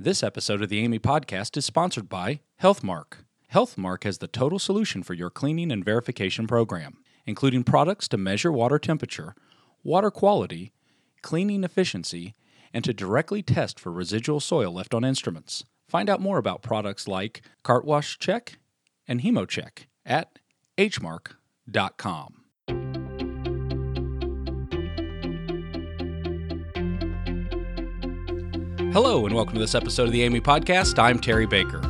This episode of the AAMI Podcast is sponsored by Healthmark. Healthmark has the total solution for your cleaning and verification program, including products to measure water temperature, water quality, cleaning efficiency, and to directly test for residual soil left on instruments. Find out more about products like Cartwash Check and HemoCheck at hmark.com. Hello, and welcome to this episode of the AAMI Podcast. I'm Terry Baker.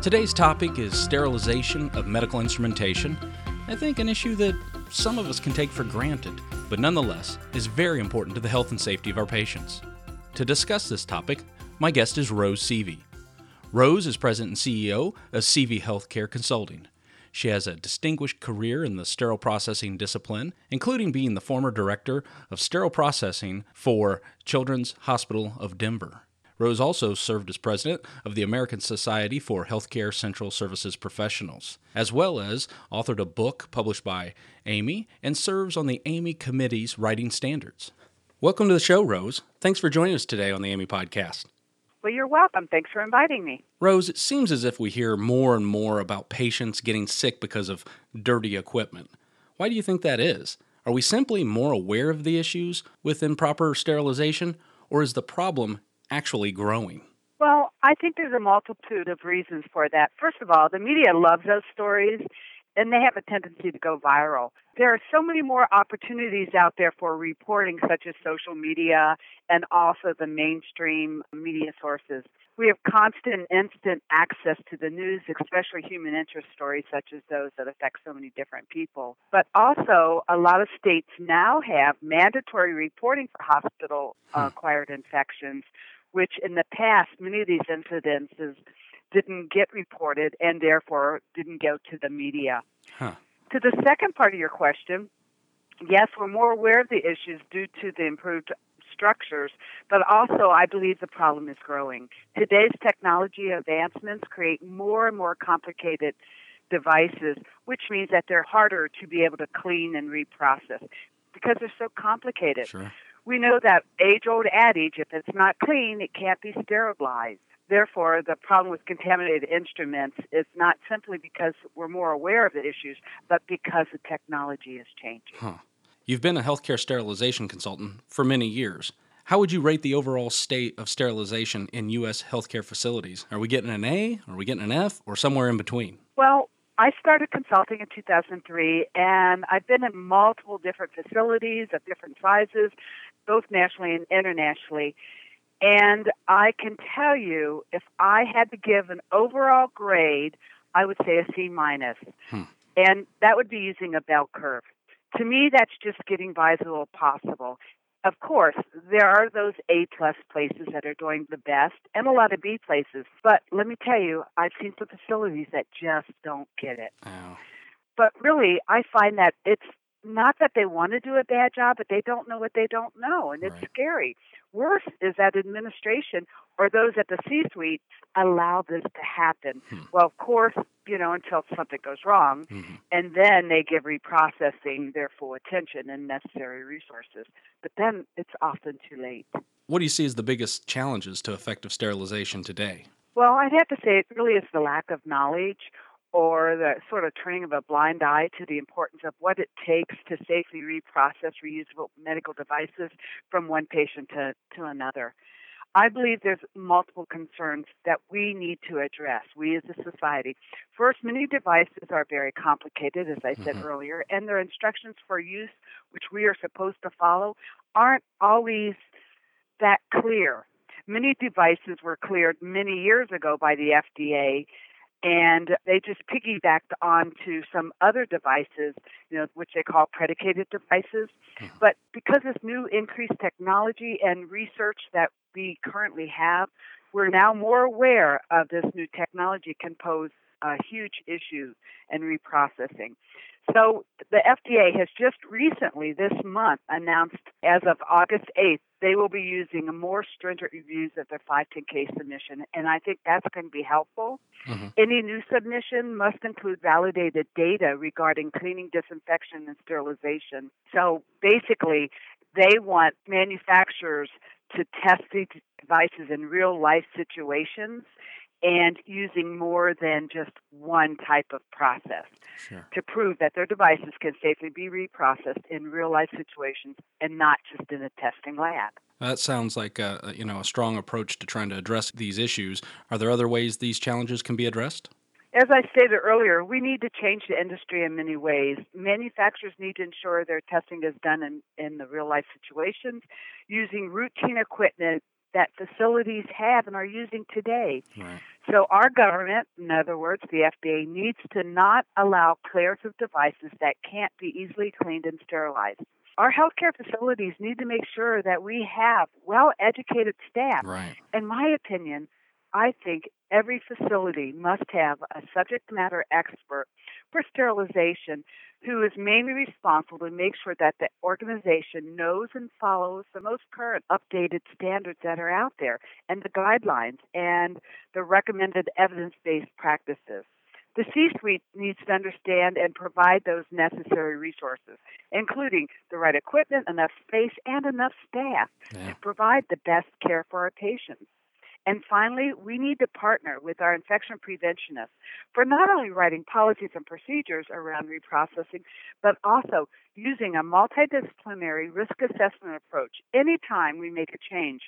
Today's topic is sterilization of medical instrumentation. I think an issue that some of us can take for granted, but nonetheless is very important to the health and safety of our patients. To discuss this topic, my guest is Rose Seavey. Rose is president and CEO of Seavey Healthcare Consulting. She has a distinguished career in the sterile processing discipline, including being the former director of sterile processing for Children's Hospital of Denver. Rose also served as president of the American Society for Healthcare Central Services Professionals, as well as authored a book published by AAMI and serves on the AAMI Committee's writing standards. Welcome to the show, Rose. Thanks for joining us today on the AAMI Podcast. Well, you're welcome. Thanks for inviting me. Rose, it seems as if we hear more and more about patients getting sick because of dirty equipment. Why do you think that is? Are we simply more aware of the issues with improper sterilization, or is the problem actually growing? Well, I think there's a multitude of reasons for that. First of all, the media loves those stories and they have a tendency to go viral. There are so many more opportunities out there for reporting, such as social media and also the mainstream media sources. We have constant and instant access to the news, especially human interest stories such as those that affect so many different people. But also, a lot of states now have mandatory reporting for hospital hmm. acquired infections, which in the past, many of these incidences didn't get reported and therefore didn't go to the media. Huh. To the second part of your question, yes, we're more aware of the issues due to the improved structures, but also I believe the problem is growing. Today's technology advancements create more and more complicated devices, which means that they're harder to be able to clean and reprocess because they're so complicated. Sure. We know that age old adage if it's not clean, it can't be sterilized. Therefore, the problem with contaminated instruments is not simply because we're more aware of the issues, but because the technology is changing. Huh. You've been a healthcare sterilization consultant for many years. How would you rate the overall state of sterilization in U.S. healthcare facilities? Are we getting an A? Are we getting an F? Or somewhere in between? Well, I started consulting in 2003, and I've been in multiple different facilities of different sizes, both nationally and internationally. And I can tell you, if I had to give an overall grade, I would say a C minus. Hmm. And that would be using a bell curve. To me, that's just getting by as little possible. Of course, there are those A plus places that are doing the best and a lot of B places. But let me tell you, I've seen some facilities that just don't get it. Oh. But really, I find that it's not that they want to do a bad job, but they don't know what they don't know, and it's Right. scary. Worse is that administration or those at the C suite allow this to happen. Hmm. Well, of course, you know, until something goes wrong, Mhm. and then they give reprocessing their full attention and necessary resources. But then it's often too late. What do you see as the biggest challenges to effective sterilization today? Well, I'd have to say it really is the lack of knowledge or the sort of turning of a blind eye to the importance of what it takes to safely reprocess reusable medical devices from one patient to, to another. I believe there's multiple concerns that we need to address, we as a society. First, many devices are very complicated, as I said Mhm. earlier, and their instructions for use, which we are supposed to follow, aren't always that clear. Many devices were cleared many years ago by the FDA, and they just piggybacked onto some other devices, you know, which they call predicated devices. Mhm. But because of this new increased technology and research that we currently have, we're now more aware of this new technology can pose a huge issue in reprocessing. So the FDA has just recently, this month, announced as of August 8th, they will be using more stringent reviews of their 510K submission, and I think that's going to be helpful. Mhm. Any new submission must include validated data regarding cleaning, disinfection, and sterilization. So basically, they want manufacturers to test these devices in real life situations and using more than just one type of process sure. to prove that their devices can safely be reprocessed in real life situations and not just in a testing lab. That sounds like a, you know a strong approach to trying to address these issues. Are there other ways these challenges can be addressed? As I stated earlier, we need to change the industry in many ways. Manufacturers need to ensure their testing is done in, in the real life situations using routine equipment that facilities have and are using today. Right. So, our government, in other words, the FDA, needs to not allow players of devices that can't be easily cleaned and sterilized. Our healthcare facilities need to make sure that we have well educated staff. Right. In my opinion, I think every facility must have a subject matter expert for sterilization who is mainly responsible to make sure that the organization knows and follows the most current updated standards that are out there and the guidelines and the recommended evidence based practices. The C suite needs to understand and provide those necessary resources, including the right equipment, enough space, and enough staff yeah. to provide the best care for our patients. And finally, we need to partner with our infection preventionists for not only writing policies and procedures around reprocessing, but also using a multidisciplinary risk assessment approach anytime we make a change,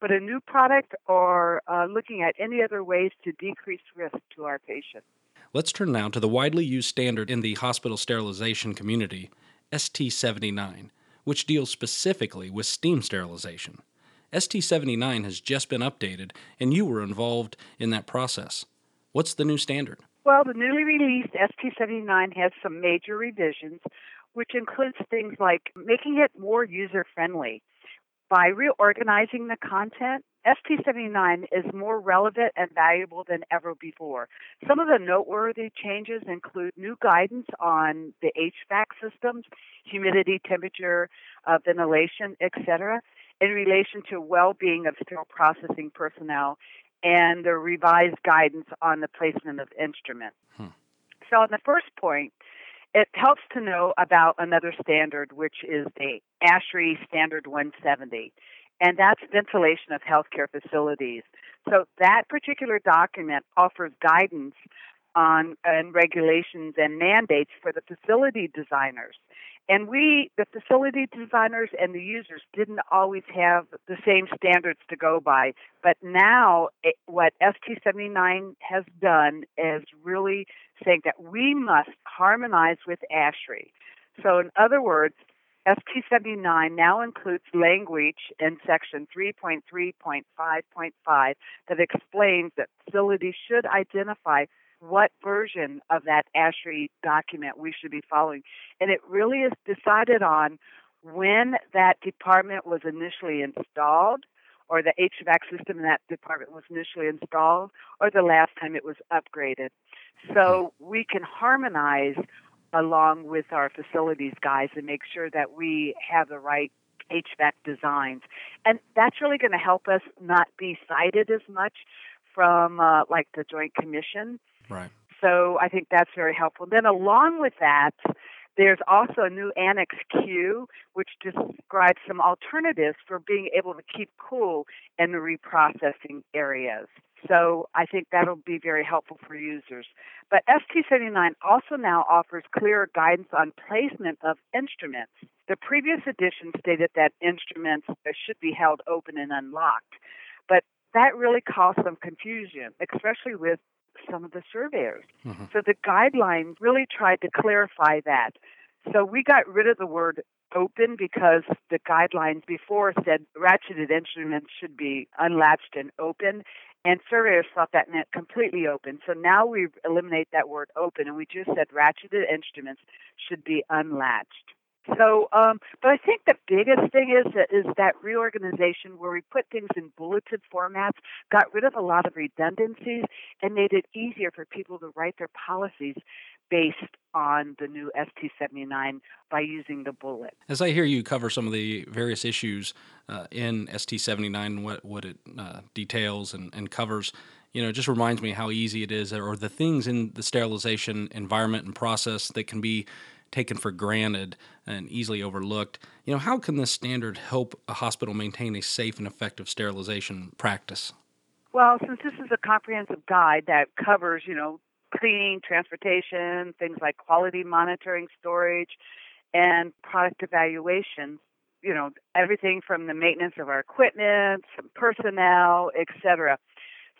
but a new product or uh, looking at any other ways to decrease risk to our patients. Let's turn now to the widely used standard in the hospital sterilization community, ST79, which deals specifically with steam sterilization. ST79 has just been updated, and you were involved in that process. What's the new standard? Well, the newly released ST79 has some major revisions, which includes things like making it more user friendly. By reorganizing the content, ST79 is more relevant and valuable than ever before. Some of the noteworthy changes include new guidance on the HVAC systems, humidity, temperature, uh, ventilation, etc in relation to well-being of sterile processing personnel and the revised guidance on the placement of instruments. Hmm. So, on the first point, it helps to know about another standard, which is the ASHRAE Standard 170, and that's ventilation of healthcare facilities. So, that particular document offers guidance on and regulations and mandates for the facility designers and we, the facility designers and the users, didn't always have the same standards to go by. But now, it, what ST79 has done is really saying that we must harmonize with ASHRAE. So, in other words, ST79 now includes language in section 3.3.5.5 that explains that facilities should identify what version of that ASHRAE document we should be following. And it really is decided on when that department was initially installed, or the HVAC system in that department was initially installed, or the last time it was upgraded. So we can harmonize along with our facilities guys and make sure that we have the right HVAC designs. And that's really going to help us not be cited as much from uh, like the Joint Commission Right. So I think that's very helpful. Then along with that, there's also a new Annex Q, which describes some alternatives for being able to keep cool in the reprocessing areas. So I think that'll be very helpful for users. But ST79 also now offers clearer guidance on placement of instruments. The previous edition stated that instruments should be held open and unlocked, but that really caused some confusion, especially with some of the surveyors. Mm-hmm. So the guidelines really tried to clarify that. So we got rid of the word open because the guidelines before said ratcheted instruments should be unlatched and open, and surveyors thought that meant completely open. So now we eliminate that word open, and we just said ratcheted instruments should be unlatched. So, um, but I think the biggest thing is that, is that reorganization where we put things in bulleted formats, got rid of a lot of redundancies, and made it easier for people to write their policies based on the new ST79 by using the bullet. As I hear you cover some of the various issues uh, in ST79, what what it uh, details and, and covers, you know, it just reminds me how easy it is, or the things in the sterilization environment and process that can be taken for granted and easily overlooked. You know, how can this standard help a hospital maintain a safe and effective sterilization practice? Well, since this is a comprehensive guide that covers, you know, cleaning, transportation, things like quality monitoring, storage, and product evaluation, you know, everything from the maintenance of our equipment, personnel, etc.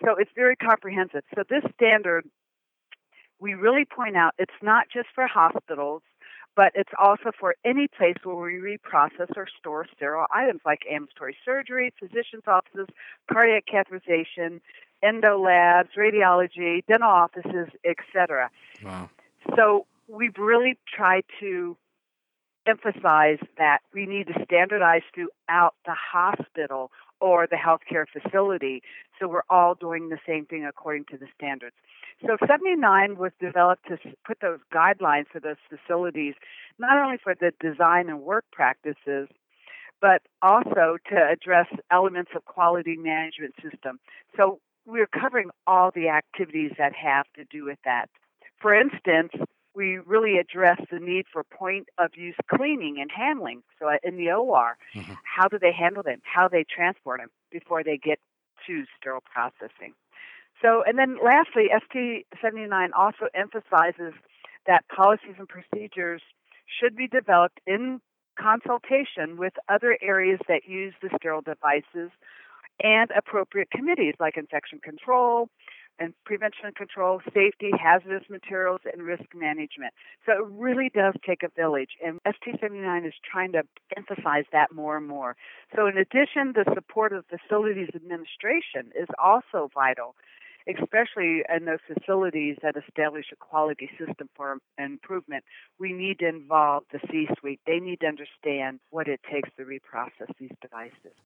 So it's very comprehensive. So this standard, we really point out it's not just for hospitals, but it's also for any place where we reprocess or store sterile items like ambulatory surgery, physicians' offices, cardiac catheterization, endo labs, radiology, dental offices, etc. Wow. So we've really tried to emphasize that we need to standardize throughout the hospital or the healthcare facility so we're all doing the same thing according to the standards. So 79 was developed to put those guidelines for those facilities, not only for the design and work practices, but also to address elements of quality management system. So we're covering all the activities that have to do with that. For instance, we really address the need for point of use cleaning and handling. So uh, in the OR, mm-hmm. how do they handle them? How they transport them before they get to sterile processing? So, and then lastly, ST 79 also emphasizes that policies and procedures should be developed in consultation with other areas that use the sterile devices and appropriate committees like infection control and prevention and control, safety, hazardous materials, and risk management. So it really does take a village, and ST79 is trying to emphasize that more and more. So, in addition, the support of facilities administration is also vital especially in those facilities that establish a quality system for improvement, we need to involve the C suite. They need to understand what it takes to reprocess these devices.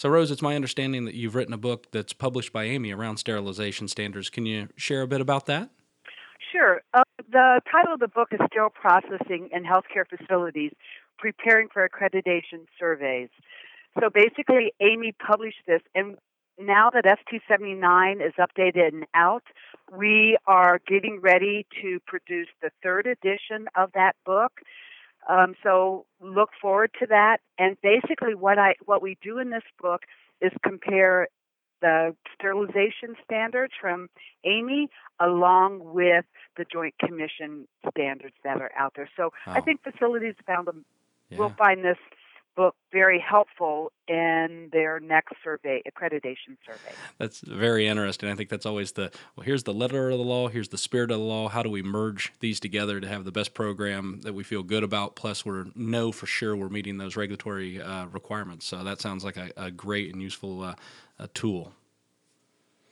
So, Rose, it's my understanding that you've written a book that's published by AAMI around sterilization standards. Can you share a bit about that? Sure. Uh, the title of the book is Sterile Processing in Healthcare Facilities Preparing for Accreditation Surveys. So basically, AAMI published this, and now that ST79 is updated and out, we are getting ready to produce the third edition of that book. Um, so look forward to that. And basically, what I what we do in this book is compare the sterilization standards from AAMI along with the Joint Commission standards that are out there. So oh. I think facilities found them yeah. will find this book very helpful in their next survey, accreditation survey. That's very interesting. I think that's always the well, here's the letter of the law, here's the spirit of the law. How do we merge these together to have the best program that we feel good about? Plus, we're know for sure we're meeting those regulatory uh, requirements. So that sounds like a, a great and useful uh, tool.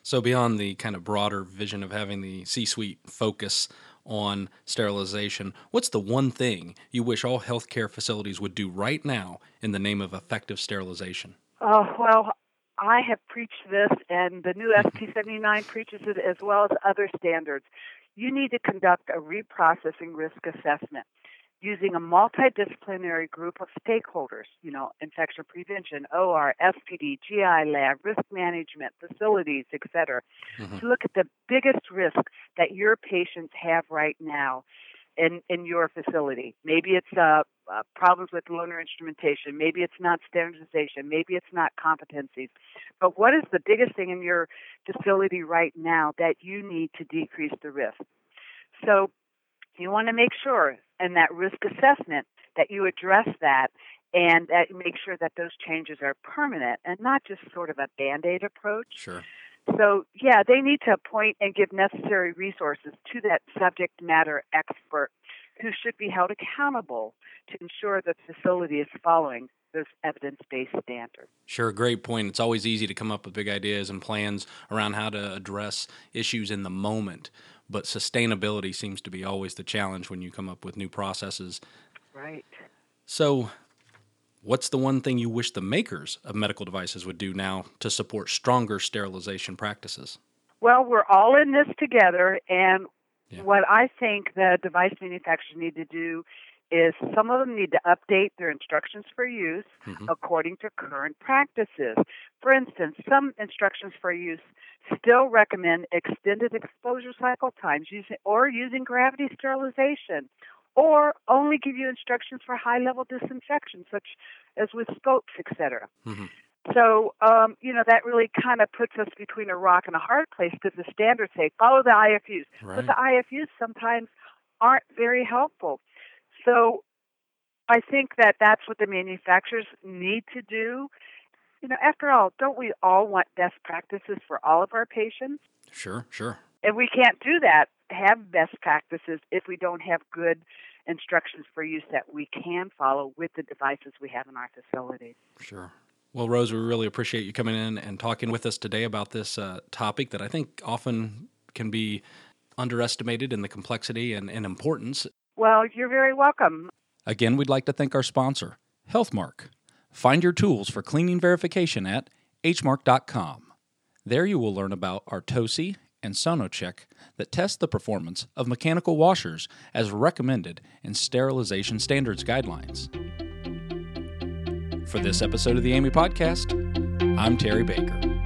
So, beyond the kind of broader vision of having the C suite focus on sterilization, what's the one thing you wish all healthcare facilities would do right now in the name of effective sterilization? Oh, well, I have preached this, and the new hmm. ST 79 preaches it as well as other standards. You need to conduct a reprocessing risk assessment using a multidisciplinary group of stakeholders, you know, infection prevention, OR, SPD, GI lab, risk management, facilities, etc., mm-hmm. to look at the biggest risk that your patients have right now in, in your facility. Maybe it's uh, uh, problems with loaner instrumentation. Maybe it's not standardization. Maybe it's not competencies. But what is the biggest thing in your facility right now that you need to decrease the risk? So you want to make sure in that risk assessment that you address that and that make sure that those changes are permanent and not just sort of a band-aid approach. Sure. So, yeah, they need to appoint and give necessary resources to that subject matter expert who should be held accountable to ensure the facility is following those evidence based standards. Sure, great point. It's always easy to come up with big ideas and plans around how to address issues in the moment but sustainability seems to be always the challenge when you come up with new processes. Right. So, what's the one thing you wish the makers of medical devices would do now to support stronger sterilization practices? Well, we're all in this together, and yeah. what I think the device manufacturers need to do is some of them need to update their instructions for use mm-hmm. according to current practices. For instance, some instructions for use still recommend extended exposure cycle times using or using gravity sterilization or only give you instructions for high level disinfection, such as with scopes, etc. Mm-hmm. So, um, you know, that really kind of puts us between a rock and a hard place because the standards say follow the IFUs. Right. But the IFUs sometimes aren't very helpful. So I think that that's what the manufacturers need to do. You know, after all, don't we all want best practices for all of our patients? Sure, sure. And we can't do that, have best practices, if we don't have good instructions for use that we can follow with the devices we have in our facilities. Sure. Well, Rose, we really appreciate you coming in and talking with us today about this uh, topic that I think often can be underestimated in the complexity and, and importance. Well, you're very welcome. Again, we'd like to thank our sponsor, Healthmark. Find your tools for cleaning verification at hmark.com. There you will learn about our TOSI and SonoCheck that test the performance of mechanical washers as recommended in sterilization standards guidelines. For this episode of the AAMI Podcast, I'm Terry Baker.